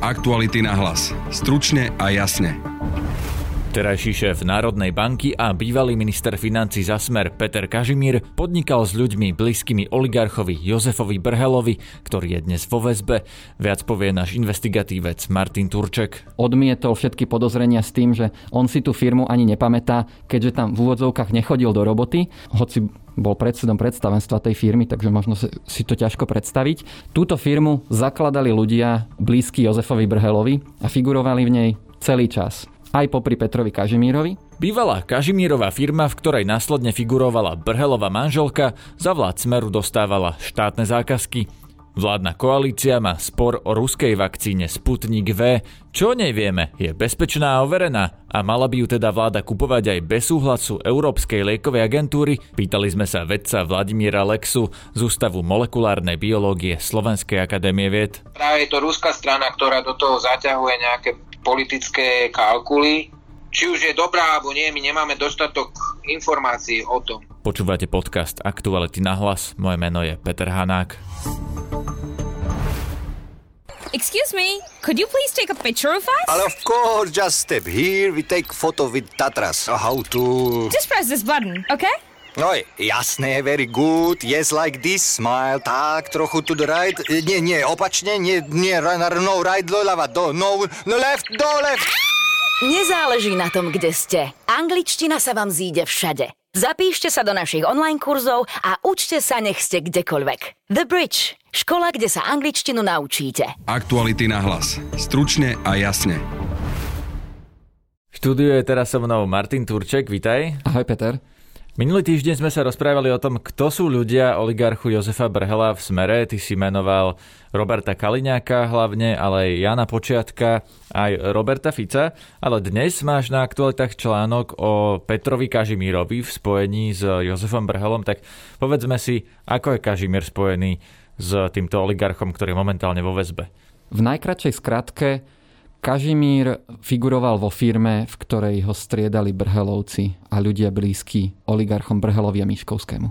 Aktuality na hlas. Stručne a jasne. Terajší šéf Národnej banky a bývalý minister financí za smer Peter Kažimír podnikal s ľuďmi blízkymi oligarchovi Jozefovi Brhelovi, ktorý je dnes vo väzbe. Viac povie náš investigatívec Martin Turček. Odmietol všetky podozrenia s tým, že on si tú firmu ani nepamätá, keďže tam v úvodzovkách nechodil do roboty, hoci bol predsedom predstavenstva tej firmy, takže možno si to ťažko predstaviť. Túto firmu zakladali ľudia blízky Jozefovi Brhelovi a figurovali v nej celý čas aj popri Petrovi Kažimírovi. Bývalá Kažimírová firma, v ktorej následne figurovala Brhelová manželka, za vlád Smeru dostávala štátne zákazky. Vládna koalícia má spor o ruskej vakcíne Sputnik V. Čo o nej vieme, je bezpečná a overená a mala by ju teda vláda kupovať aj bez súhlasu Európskej liekovej agentúry? Pýtali sme sa vedca Vladimíra Lexu z Ústavu molekulárnej biológie Slovenskej akadémie vied. Práve je to ruská strana, ktorá do toho zaťahuje nejaké politické kalkuly. Či už je dobrá alebo nie, my nemáme dostatok informácií o tom. Počúvate podcast Aktuality na hlas. Moje meno je Peter Hanák. Excuse me, could you please take a picture of us? Well, of course, just step here. We take photo with Tatras. How to... Just press this button, okay? Oj, jasné, very good. Yes, like this, smile. Tak, trochu to the right. Nie, nie, opačne, nie, nie, no, right, do lava, do, no, no left, do left. Nezáleží na tom, kde ste. Angličtina sa vám zíde všade. Zapíšte sa do našich online kurzov a učte sa, nech ste kdekoľvek. The Bridge. Škola, kde sa angličtinu naučíte. Aktuality na hlas. Stručne a jasne. V štúdiu je teraz so mnou Martin Turček, vitaj. Ahoj Peter. Minulý týždeň sme sa rozprávali o tom, kto sú ľudia oligarchu Jozefa Brhela v Smere. Ty si menoval Roberta Kaliňáka hlavne, ale aj Jana Počiatka, aj Roberta Fica. Ale dnes máš na aktualitách článok o Petrovi Kažimírovi v spojení s Jozefom Brhelom. Tak povedzme si, ako je Kažimír spojený s týmto oligarchom, ktorý je momentálne vo väzbe. V najkračej skratke Kažimír figuroval vo firme, v ktorej ho striedali Brhelovci a ľudia blízki oligarchom Brhelovi a Miškovskému.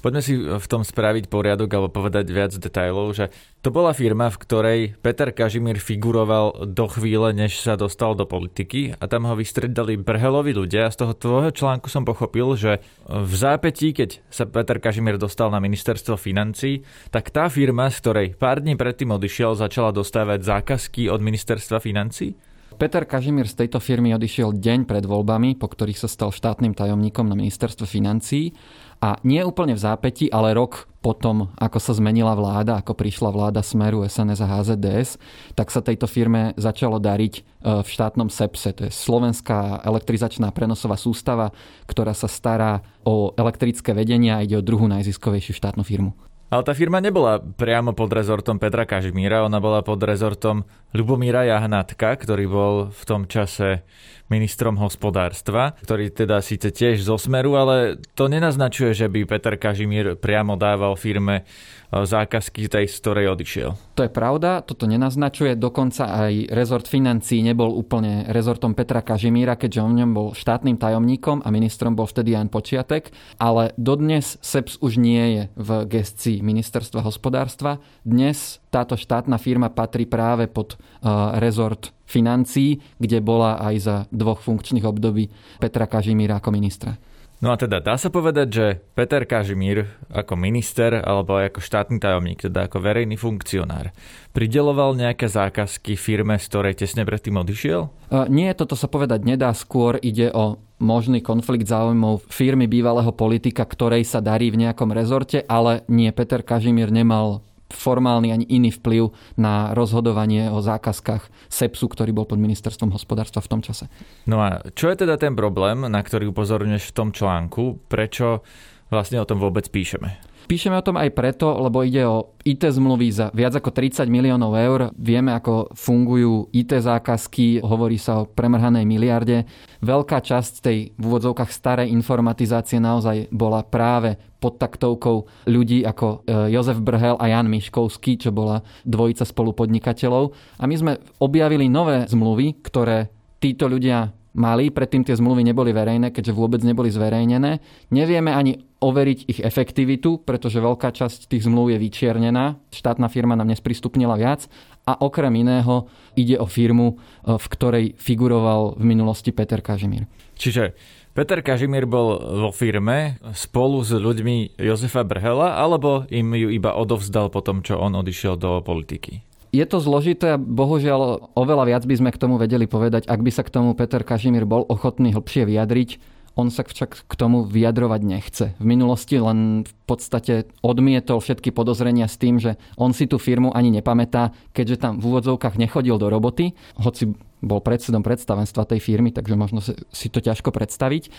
Poďme si v tom spraviť poriadok alebo povedať viac detajlov, že to bola firma, v ktorej Peter Kažimír figuroval do chvíle, než sa dostal do politiky a tam ho vystredali Brhelovi ľudia. Z toho tvojho článku som pochopil, že v zápätí, keď sa Peter Kažimír dostal na ministerstvo financí, tak tá firma, z ktorej pár dní predtým odišiel, začala dostávať zákazky od ministerstva financí? Peter Kažimír z tejto firmy odišiel deň pred voľbami, po ktorých sa stal štátnym tajomníkom na ministerstve financí a nie úplne v zápäti, ale rok potom, ako sa zmenila vláda, ako prišla vláda Smeru, SNS a HZDS, tak sa tejto firme začalo dariť e, v štátnom SEPSE. To je Slovenská elektrizačná prenosová sústava, ktorá sa stará o elektrické vedenie a ide o druhú najziskovejšiu štátnu firmu. Ale tá firma nebola priamo pod rezortom Petra Kažimíra, ona bola pod rezortom Ľubomíra Jahnatka, ktorý bol v tom čase ministrom hospodárstva, ktorý teda síce tiež zo Smeru, ale to nenaznačuje, že by Peter Kažimír priamo dával firme zákazky tej, z ktorej odišiel. To je pravda, toto nenaznačuje. Dokonca aj rezort financí nebol úplne rezortom Petra Kažimíra, keďže on ňom bol štátnym tajomníkom a ministrom bol vtedy Jan Počiatek, ale dodnes SEPS už nie je v gestii ministerstva hospodárstva. Dnes táto štátna firma patrí práve pod uh, rezort financí, kde bola aj za dvoch funkčných období Petra Kažimíra ako ministra. No a teda dá sa povedať, že Peter Kažimír ako minister alebo ako štátny tajomník, teda ako verejný funkcionár, prideloval nejaké zákazky firme, z ktorej tesne predtým odišiel? Uh, nie, toto sa povedať nedá. Skôr ide o možný konflikt záujmov firmy bývalého politika, ktorej sa darí v nejakom rezorte, ale nie, Peter Kažimír nemal formálny ani iný vplyv na rozhodovanie o zákazkách SEPSu, ktorý bol pod ministerstvom hospodárstva v tom čase. No a čo je teda ten problém, na ktorý upozorňuješ v tom článku? Prečo vlastne o tom vôbec píšeme? Píšeme o tom aj preto, lebo ide o IT zmluvy za viac ako 30 miliónov eur. Vieme, ako fungujú IT zákazky, hovorí sa o premrhanej miliarde. Veľká časť tej v úvodzovkách starej informatizácie naozaj bola práve pod taktovkou ľudí ako e, Jozef Brhel a Jan Miškovský, čo bola dvojica spolupodnikateľov. A my sme objavili nové zmluvy, ktoré títo ľudia mali, predtým tie zmluvy neboli verejné, keďže vôbec neboli zverejnené. Nevieme ani overiť ich efektivitu, pretože veľká časť tých zmluv je vyčiernená. Štátna firma nám nesprístupnila viac. A okrem iného ide o firmu, e, v ktorej figuroval v minulosti Peter Kažimír. Čiže Peter Kažimír bol vo firme spolu s ľuďmi Jozefa Brhela, alebo im ju iba odovzdal po tom, čo on odišiel do politiky? Je to zložité a bohužiaľ oveľa viac by sme k tomu vedeli povedať, ak by sa k tomu Peter Kažimír bol ochotný hlbšie vyjadriť. On sa však k tomu vyjadrovať nechce. V minulosti len v podstate odmietol všetky podozrenia s tým, že on si tú firmu ani nepamätá, keďže tam v úvodzovkách nechodil do roboty, hoci bol predsedom predstavenstva tej firmy, takže možno si to ťažko predstaviť.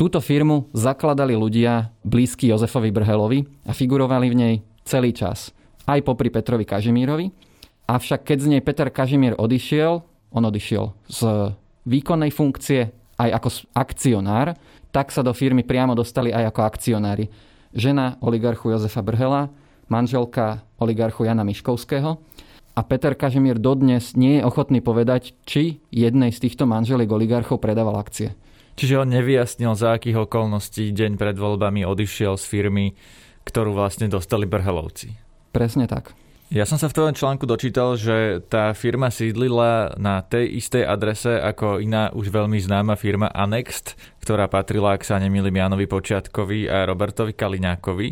Túto firmu zakladali ľudia blízky Jozefovi Brhelovi a figurovali v nej celý čas. Aj popri Petrovi Kažimírovi. Avšak keď z nej Peter Kažimír odišiel, on odišiel z výkonnej funkcie aj ako akcionár, tak sa do firmy priamo dostali aj ako akcionári. Žena oligarchu Jozefa Brhela, manželka oligarchu Jana Miškovského a Peter Kažimír dodnes nie je ochotný povedať, či jednej z týchto manželiek oligarchov predával akcie. Čiže on nevyjasnil, za akých okolností deň pred voľbami odišiel z firmy, ktorú vlastne dostali Brhelovci. Presne tak. Ja som sa v tom článku dočítal, že tá firma sídlila na tej istej adrese ako iná už veľmi známa firma Anext, ktorá patrila, ak sa nemýlim, Janovi Počiatkovi a Robertovi Kaliňákovi.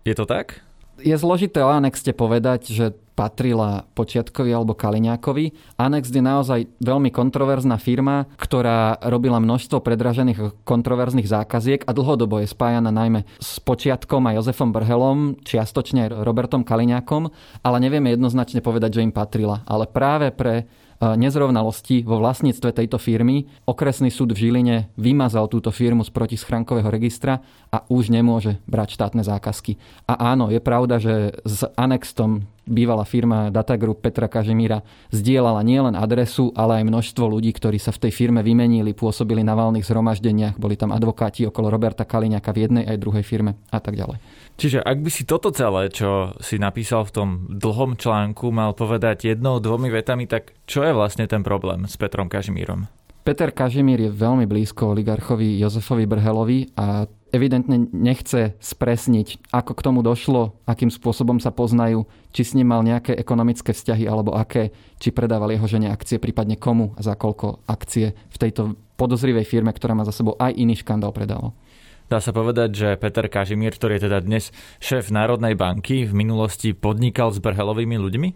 Je to tak? Je zložité o Anexte povedať, že patrila Počiatkovi alebo Kaliňákovi. Anex je naozaj veľmi kontroverzná firma, ktorá robila množstvo predražených kontroverzných zákaziek a dlhodobo je spájana najmä s Počiatkom a Jozefom Brhelom, čiastočne Robertom Kaliňákom, ale nevieme jednoznačne povedať, že im patrila. Ale práve pre nezrovnalosti vo vlastníctve tejto firmy. Okresný súd v Žiline vymazal túto firmu z protischránkového registra a už nemôže brať štátne zákazky. A áno, je pravda, že s Anextom bývalá firma Data Group Petra Kažimíra zdieľala nielen adresu, ale aj množstvo ľudí, ktorí sa v tej firme vymenili, pôsobili na valných zhromaždeniach, boli tam advokáti okolo Roberta Kaliňaka v jednej aj druhej firme a tak ďalej. Čiže ak by si toto celé, čo si napísal v tom dlhom článku, mal povedať jednou, dvomi vetami, tak čo je vlastne ten problém s Petrom Kažimírom? Peter Kažimír je veľmi blízko oligarchovi Jozefovi Brhelovi a evidentne nechce spresniť, ako k tomu došlo, akým spôsobom sa poznajú, či s ním mal nejaké ekonomické vzťahy alebo aké, či predával jeho žene akcie, prípadne komu a za koľko akcie v tejto podozrivej firme, ktorá má za sebou aj iný škandál predával. Dá sa povedať, že Peter Kažimír, ktorý je teda dnes šéf Národnej banky, v minulosti podnikal s Brhelovými ľuďmi?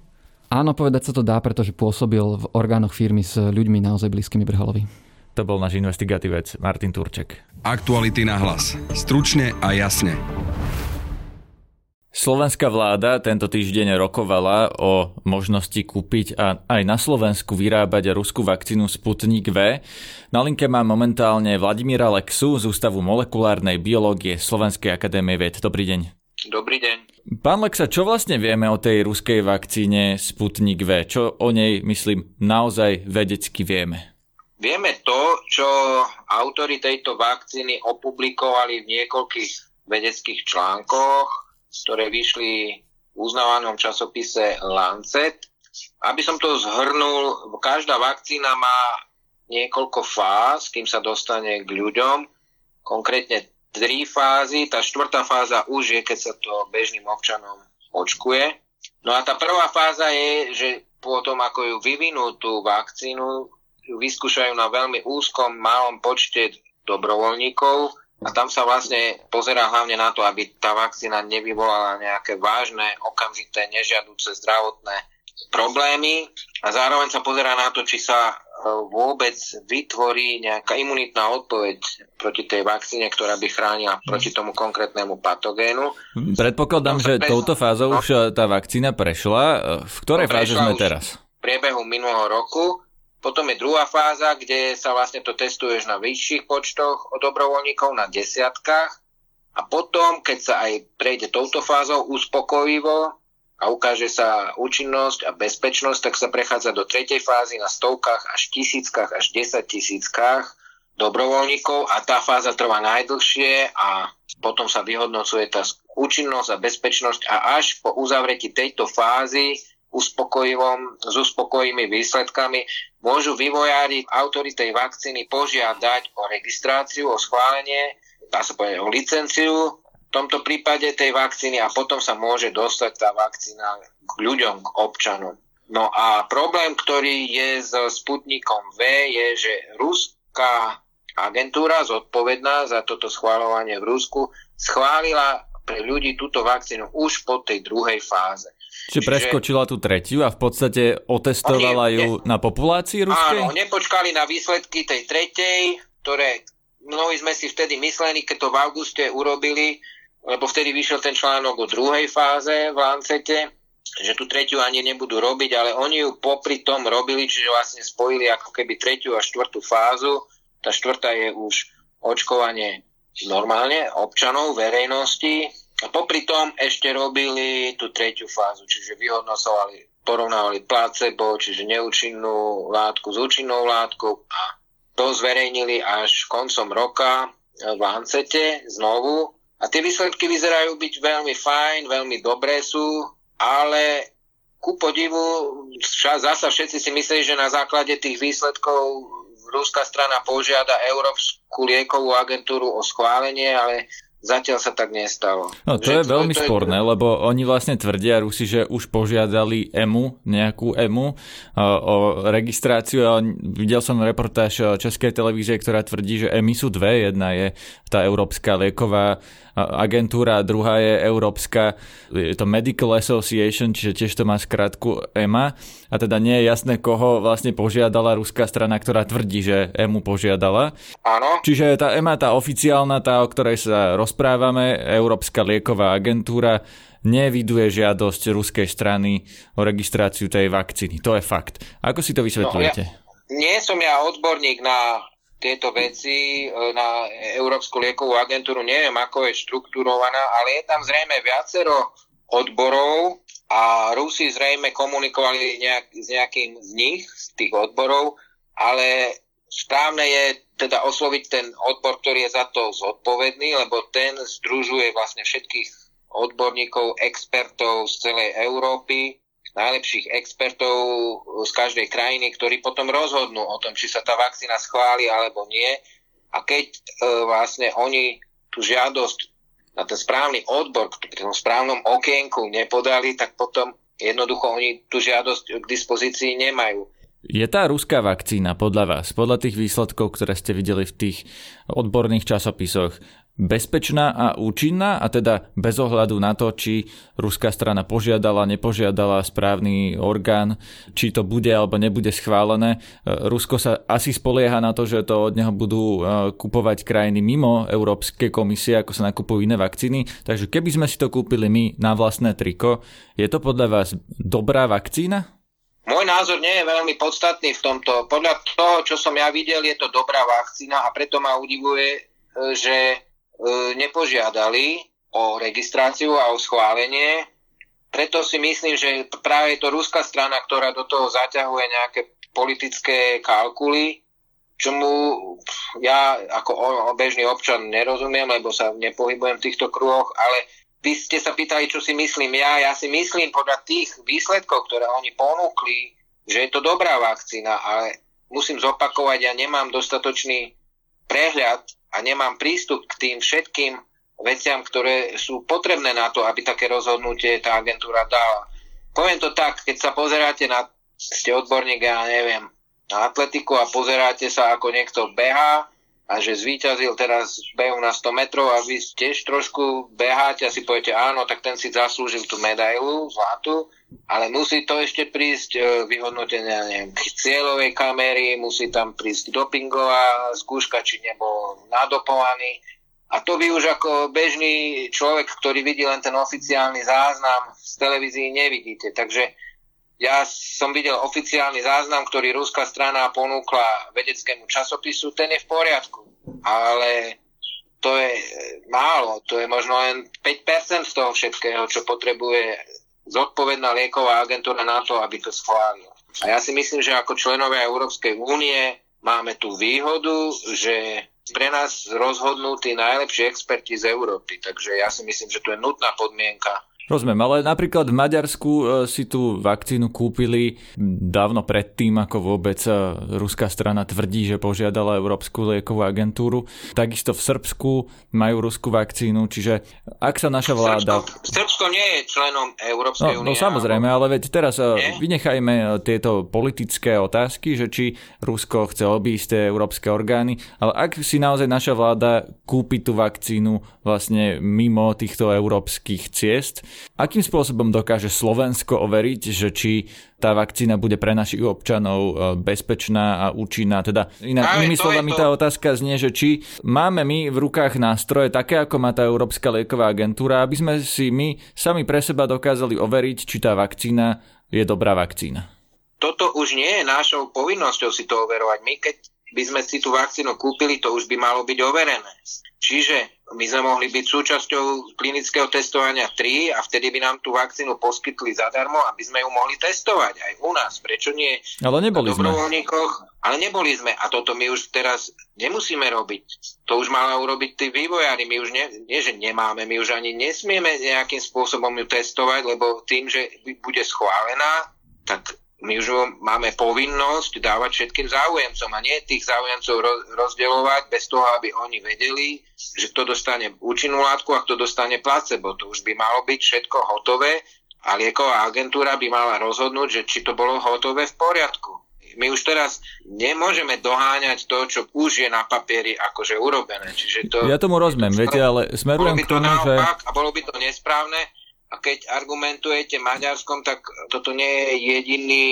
Áno, povedať sa to dá, pretože pôsobil v orgánoch firmy s ľuďmi naozaj blízkymi Brhelovi. To bol náš investigatívec Martin Turček. Aktuality na hlas. Stručne a jasne. Slovenská vláda tento týždeň rokovala o možnosti kúpiť a aj na Slovensku vyrábať ruskú vakcínu Sputnik V. Na linke má momentálne Vladimíra Lexu z Ústavu molekulárnej biológie Slovenskej akadémie vied. Dobrý deň. Dobrý deň. Pán Lexa, čo vlastne vieme o tej ruskej vakcíne Sputnik V? Čo o nej, myslím, naozaj vedecky vieme? Vieme to, čo autori tejto vakcíny opublikovali v niekoľkých vedeckých článkoch, ktoré vyšli v uznávanom časopise Lancet. Aby som to zhrnul, každá vakcína má niekoľko fáz, kým sa dostane k ľuďom. Konkrétne tri fázy. Tá štvrtá fáza už je, keď sa to bežným občanom očkuje. No a tá prvá fáza je, že potom ako ju vyvinú tú vakcínu, ju vyskúšajú na veľmi úzkom, malom počte dobrovoľníkov, a tam sa vlastne pozerá hlavne na to, aby tá vakcína nevyvolala nejaké vážne, okamžité, nežiaduce zdravotné problémy a zároveň sa pozerá na to, či sa e, vôbec vytvorí nejaká imunitná odpoveď proti tej vakcíne, ktorá by chránila proti tomu konkrétnemu patogénu. Predpokladám, že pres... touto fázou no, už e, tá vakcína prešla. E, v ktorej no, fáze sme teraz? V priebehu minulého roku potom je druhá fáza, kde sa vlastne to testuješ na vyšších počtoch dobrovoľníkov, na desiatkách. A potom, keď sa aj prejde touto fázou uspokojivo a ukáže sa účinnosť a bezpečnosť, tak sa prechádza do tretej fázy na stovkách až tisíckach až desať tisíckach dobrovoľníkov a tá fáza trvá najdlhšie a potom sa vyhodnocuje tá účinnosť a bezpečnosť a až po uzavretí tejto fázy uspokojivom, s uspokojivými výsledkami, môžu vývojári autory tej vakcíny požiadať o registráciu, o schválenie, dá sa povedať o licenciu v tomto prípade tej vakcíny a potom sa môže dostať tá vakcína k ľuďom, k občanom. No a problém, ktorý je s Sputnikom V, je, že ruská agentúra zodpovedná za toto schváľovanie v Rusku schválila pre ľudí túto vakcínu už po tej druhej fáze. Čiže preskočila tú tretiu a v podstate otestovala ju ne, na populácii ruskej? Áno, nepočkali na výsledky tej tretej, ktoré mnohí sme si vtedy mysleli, keď to v auguste urobili, lebo vtedy vyšiel ten článok o druhej fáze v Lancete, že tú tretiu ani nebudú robiť, ale oni ju popri tom robili, čiže vlastne spojili ako keby tretiu a štvrtú fázu. Tá štvrtá je už očkovanie normálne občanov, verejnosti. A popri tom ešte robili tú tretiu fázu, čiže vyhodnocovali, porovnávali placebo, čiže neúčinnú látku s účinnou látkou a to zverejnili až koncom roka v Lancete znovu. A tie výsledky vyzerajú byť veľmi fajn, veľmi dobré sú, ale ku podivu, zasa všetci si mysleli, že na základe tých výsledkov ruská strana požiada Európsku liekovú agentúru o schválenie, ale Zatiaľ sa tak nestalo. No to že je veľmi to je... sporné, lebo oni vlastne tvrdia Rusi, že už požiadali EMU, nejakú EMU o registráciu a videl som reportáž Českej televízie, ktorá tvrdí, že EMI sú dve. Jedna je tá Európska lieková agentúra a druhá je Európska, je to Medical Association, čiže tiež to má skratku EMA a teda nie je jasné, koho vlastne požiadala ruská strana, ktorá tvrdí, že EMU požiadala. Áno. Čiže tá EMA, tá oficiálna, tá, o ktorej sa rozprávame, Európska lieková agentúra, neviduje žiadosť ruskej strany o registráciu tej vakcíny. To je fakt. Ako si to vysvetľujete? No, ja, nie som ja odborník na tieto veci e, na Európsku liekovú agentúru. Neviem, ako je štruktúrovaná, ale je tam zrejme viacero odborov a Rusi zrejme komunikovali nejak, s nejakým z nich, z tých odborov, ale správne je teda osloviť ten odbor, ktorý je za to zodpovedný, lebo ten združuje vlastne všetkých odborníkov, expertov z celej Európy najlepších expertov z každej krajiny, ktorí potom rozhodnú o tom, či sa tá vakcína schváli alebo nie. A keď e, vlastne oni tú žiadosť na ten správny odbor, v tom správnom okienku nepodali, tak potom jednoducho oni tú žiadosť k dispozícii nemajú. Je tá ruská vakcína podľa vás, podľa tých výsledkov, ktoré ste videli v tých odborných časopisoch, bezpečná a účinná a teda bez ohľadu na to, či ruská strana požiadala, nepožiadala správny orgán, či to bude alebo nebude schválené. E, Rusko sa asi spolieha na to, že to od neho budú e, kupovať krajiny mimo Európskej komisie, ako sa nakupujú iné vakcíny. Takže keby sme si to kúpili my na vlastné triko, je to podľa vás dobrá vakcína? Môj názor nie je veľmi podstatný v tomto. Podľa toho, čo som ja videl, je to dobrá vakcína a preto ma udivuje, e, že nepožiadali o registráciu a o schválenie. Preto si myslím, že práve je to ruská strana, ktorá do toho zaťahuje nejaké politické kalkuly, čomu ja ako bežný občan nerozumiem, lebo sa nepohybujem v týchto kruhoch, ale vy ste sa pýtali, čo si myslím ja. Ja si myslím podľa tých výsledkov, ktoré oni ponúkli, že je to dobrá vakcína, ale musím zopakovať, ja nemám dostatočný prehľad a nemám prístup k tým všetkým veciam, ktoré sú potrebné na to, aby také rozhodnutie tá agentúra dala. Poviem to tak, keď sa pozeráte na, ste odborník, ja neviem, na atletiku a pozeráte sa, ako niekto beha a že zvíťazil teraz behu na 100 metrov a vy tiež trošku beháte a si poviete, áno, tak ten si zaslúžil tú medailu zlatú, ale musí to ešte prísť e, vyhodnotenia neviem, cieľovej kamery, musí tam prísť dopingová skúška, či nebol nadopovaný. A to vy už ako bežný človek, ktorý vidí len ten oficiálny záznam z televízii, nevidíte. Takže ja som videl oficiálny záznam, ktorý ruská strana ponúkla vedeckému časopisu, ten je v poriadku. Ale to je málo, to je možno len 5% z toho všetkého, čo potrebuje zodpovedná lieková agentúra na to, aby to schválila. A ja si myslím, že ako členovia Európskej únie máme tú výhodu, že pre nás rozhodnú tí najlepší experti z Európy. Takže ja si myslím, že to je nutná podmienka Rozumiem, ale napríklad v Maďarsku e, si tú vakcínu kúpili dávno predtým, ako vôbec e, ruská strana tvrdí, že požiadala Európsku liekovú agentúru. Takisto v Srbsku majú ruskú vakcínu, čiže ak sa naša vláda... Srbsko, Srbsko nie je členom Európskej únie. No, no samozrejme, ale veď teraz e, nie? vynechajme tieto politické otázky, že či Rusko chce obísť tie európske orgány, ale ak si naozaj naša vláda kúpi tú vakcínu vlastne mimo týchto európskych ciest, Akým spôsobom dokáže Slovensko overiť, že či tá vakcína bude pre našich občanov e, bezpečná a účinná? Teda inak inými slovami tá otázka znie, že či máme my v rukách nástroje také, ako má tá Európska lieková agentúra, aby sme si my sami pre seba dokázali overiť, či tá vakcína je dobrá vakcína. Toto už nie je našou povinnosťou si to overovať. My keď by sme si tú vakcínu kúpili, to už by malo byť overené. Čiže my sme mohli byť súčasťou klinického testovania 3 a vtedy by nám tú vakcínu poskytli zadarmo, aby sme ju mohli testovať aj u nás. Prečo nie? Ale neboli sme. Ale neboli sme a toto my už teraz nemusíme robiť. To už mala urobiť tí vývojári. My už nie, nie, že nemáme, my už ani nesmieme nejakým spôsobom ju testovať, lebo tým, že bude schválená, tak my už máme povinnosť dávať všetkým záujemcom a nie tých záujemcov rozdielovať bez toho, aby oni vedeli, že kto dostane účinnú látku a kto dostane placebo. To už by malo byť všetko hotové a lieková agentúra by mala rozhodnúť, že či to bolo hotové v poriadku. My už teraz nemôžeme doháňať to, čo už je na papieri akože urobené. Čiže to, ja tomu rozumiem, viete, ale smerujem k tomu, že... A bolo by to nesprávne, a keď argumentujete Maďarskom, tak toto nie je jediný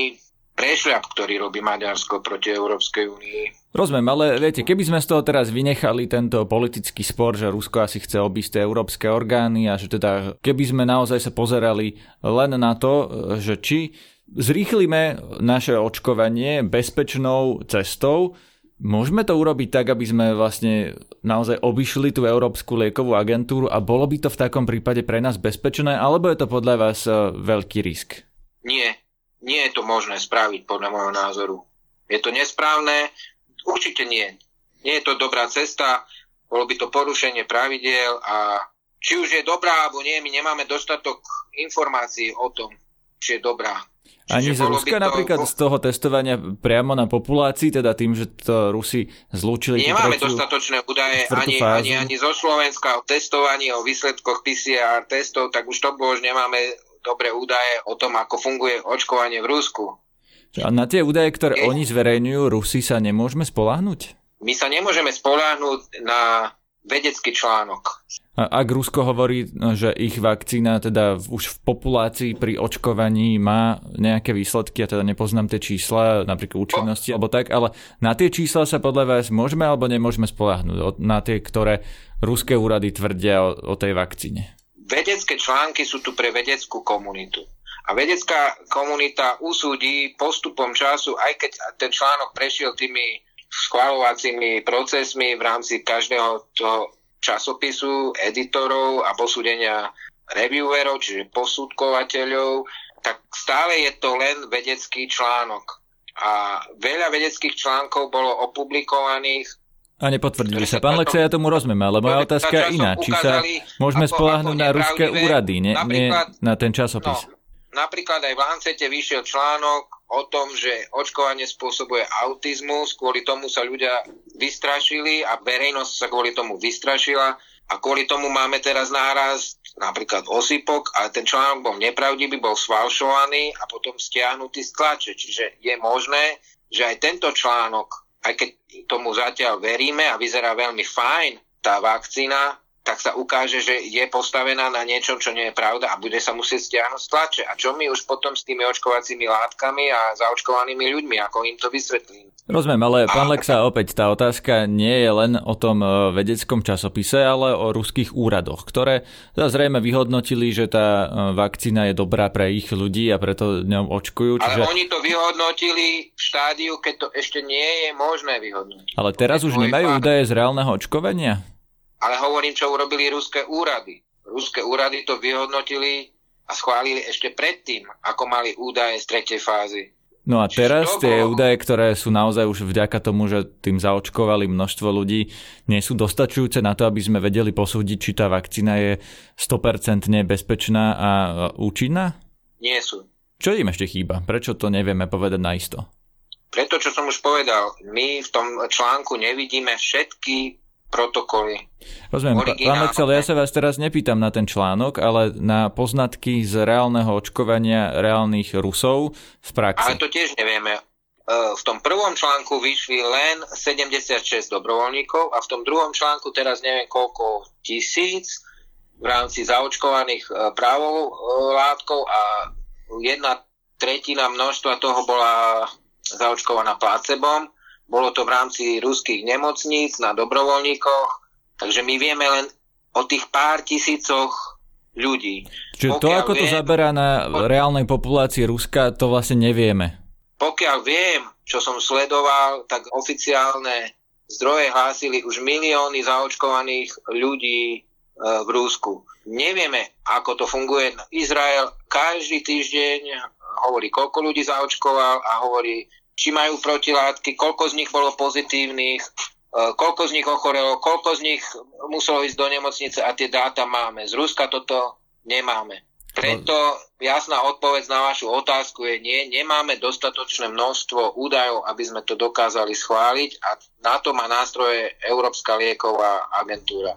prešľap, ktorý robí Maďarsko proti Európskej únii. Rozumiem, ale viete, keby sme z toho teraz vynechali tento politický spor, že Rusko asi chce obísť tie európske orgány a že teda keby sme naozaj sa pozerali len na to, že či zrýchlime naše očkovanie bezpečnou cestou, Môžeme to urobiť tak, aby sme vlastne naozaj obišli tú Európsku liekovú agentúru a bolo by to v takom prípade pre nás bezpečné, alebo je to podľa vás e, veľký risk? Nie, nie je to možné spraviť podľa môjho názoru. Je to nesprávne? Určite nie. Nie je to dobrá cesta, bolo by to porušenie pravidiel a či už je dobrá alebo nie, my nemáme dostatok informácií o tom, či je dobrá. Ani z Ruska to... napríklad z toho testovania priamo na populácii, teda tým, že to Rusi zlúčili... Nemáme tretiu, dostatočné údaje ani, ani, ani zo Slovenska o testovaní, o výsledkoch PCR testov, tak už to už nemáme dobré údaje o tom, ako funguje očkovanie v Rusku. A na tie údaje, ktoré Je... oni zverejňujú, Rusi sa nemôžeme spolahnuť? My sa nemôžeme spolahnuť na vedecký článok. Ak Rusko hovorí, no, že ich vakcína teda už v populácii pri očkovaní má nejaké výsledky, ja teda nepoznám tie čísla, napríklad účinnosti alebo tak, ale na tie čísla sa podľa vás môžeme alebo nemôžeme spolahnúť, na tie, ktoré ruské úrady tvrdia o, o tej vakcíne? Vedecké články sú tu pre vedeckú komunitu. A vedecká komunita usúdi postupom času, aj keď ten článok prešiel tými schváľovacími procesmi v rámci každého toho časopisu, editorov a posúdenia reviewerov, čiže posúdkovateľov, tak stále je to len vedecký článok. A veľa vedeckých článkov bolo opublikovaných a nepotvrdili sa. Pán Lexa, ja tomu rozumiem, ale moja otázka je iná. Či sa môžeme spolahnúť na ruské úrady, nie, nie na ten časopis? No, napríklad aj v Lancete vyšiel článok o tom, že očkovanie spôsobuje autizmus, kvôli tomu sa ľudia vystrašili a verejnosť sa kvôli tomu vystrašila a kvôli tomu máme teraz náraz napríklad osypok a ten článok bol nepravdivý, bol sfalšovaný a potom stiahnutý z tlače. Čiže je možné, že aj tento článok, aj keď tomu zatiaľ veríme a vyzerá veľmi fajn, tá vakcína, tak sa ukáže, že je postavená na niečom, čo nie je pravda a bude sa musieť stiahnuť z tlače. A čo my už potom s tými očkovacími látkami a zaočkovanými ľuďmi, ako im to vysvetlím? Rozumiem, ale pán Lexa, opäť tá otázka nie je len o tom e, vedeckom časopise, ale o ruských úradoch, ktoré zrejme vyhodnotili, že tá e, vakcína je dobrá pre ich ľudí a preto ňou očkujú. Čiže... Ale oni to vyhodnotili v štádiu, keď to ešte nie je možné vyhodnotiť. Ale teraz už nemajú údaje z reálneho očkovania? Ale hovorím, čo urobili ruské úrady. Ruské úrady to vyhodnotili a schválili ešte predtým, ako mali údaje z tretej fázy. No a teraz tie údaje, ktoré sú naozaj už vďaka tomu, že tým zaočkovali množstvo ľudí, nie sú dostačujúce na to, aby sme vedeli posúdiť, či tá vakcína je 100% bezpečná a účinná? Nie sú. Čo im ešte chýba? Prečo to nevieme povedať naisto? Preto, čo som už povedal, my v tom článku nevidíme všetky protokoly. Rozumiem, pán Mexel, ja sa vás teraz nepýtam na ten článok, ale na poznatky z reálneho očkovania reálnych Rusov v praxi. Ale to tiež nevieme. E, v tom prvom článku vyšli len 76 dobrovoľníkov a v tom druhom článku teraz neviem koľko tisíc v rámci zaočkovaných e, právou látkov a jedna tretina množstva toho bola zaočkovaná placebom bolo to v rámci ruských nemocníc na dobrovoľníkoch, takže my vieme len o tých pár tisícoch ľudí. Čiže to, ako viem, to zaberá na reálnej populácii Ruska, to vlastne nevieme. Pokiaľ viem, čo som sledoval, tak oficiálne zdroje hlásili už milióny zaočkovaných ľudí e, v Rúsku. Nevieme, ako to funguje. Izrael každý týždeň hovorí, koľko ľudí zaočkoval a hovorí, či majú protilátky, koľko z nich bolo pozitívnych, e, koľko z nich ochorelo, koľko z nich muselo ísť do nemocnice a tie dáta máme. Z Ruska toto nemáme. Preto jasná odpoveď na vašu otázku je nie, nemáme dostatočné množstvo údajov, aby sme to dokázali schváliť a na to má nástroje Európska lieková agentúra.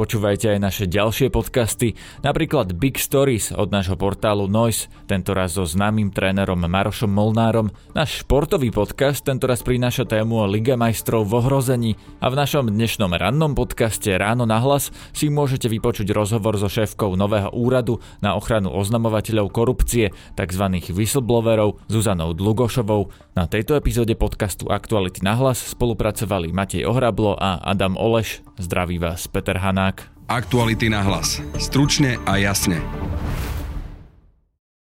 Počúvajte aj naše ďalšie podcasty, napríklad Big Stories od nášho portálu Noise, tentoraz so známym trénerom Marošom Molnárom, náš športový podcast tentoraz prináša tému o Liga majstrov v ohrození a v našom dnešnom rannom podcaste Ráno na hlas si môžete vypočuť rozhovor so šéfkou nového úradu na ochranu oznamovateľov korupcie, tzv. whistleblowerov Zuzanou Dlugošovou. Na tejto epizóde podcastu Aktuality na hlas spolupracovali Matej Ohrablo a Adam Oleš. Zdraví vás Peter Vlčák. Aktuality na hlas. Stručne a jasne.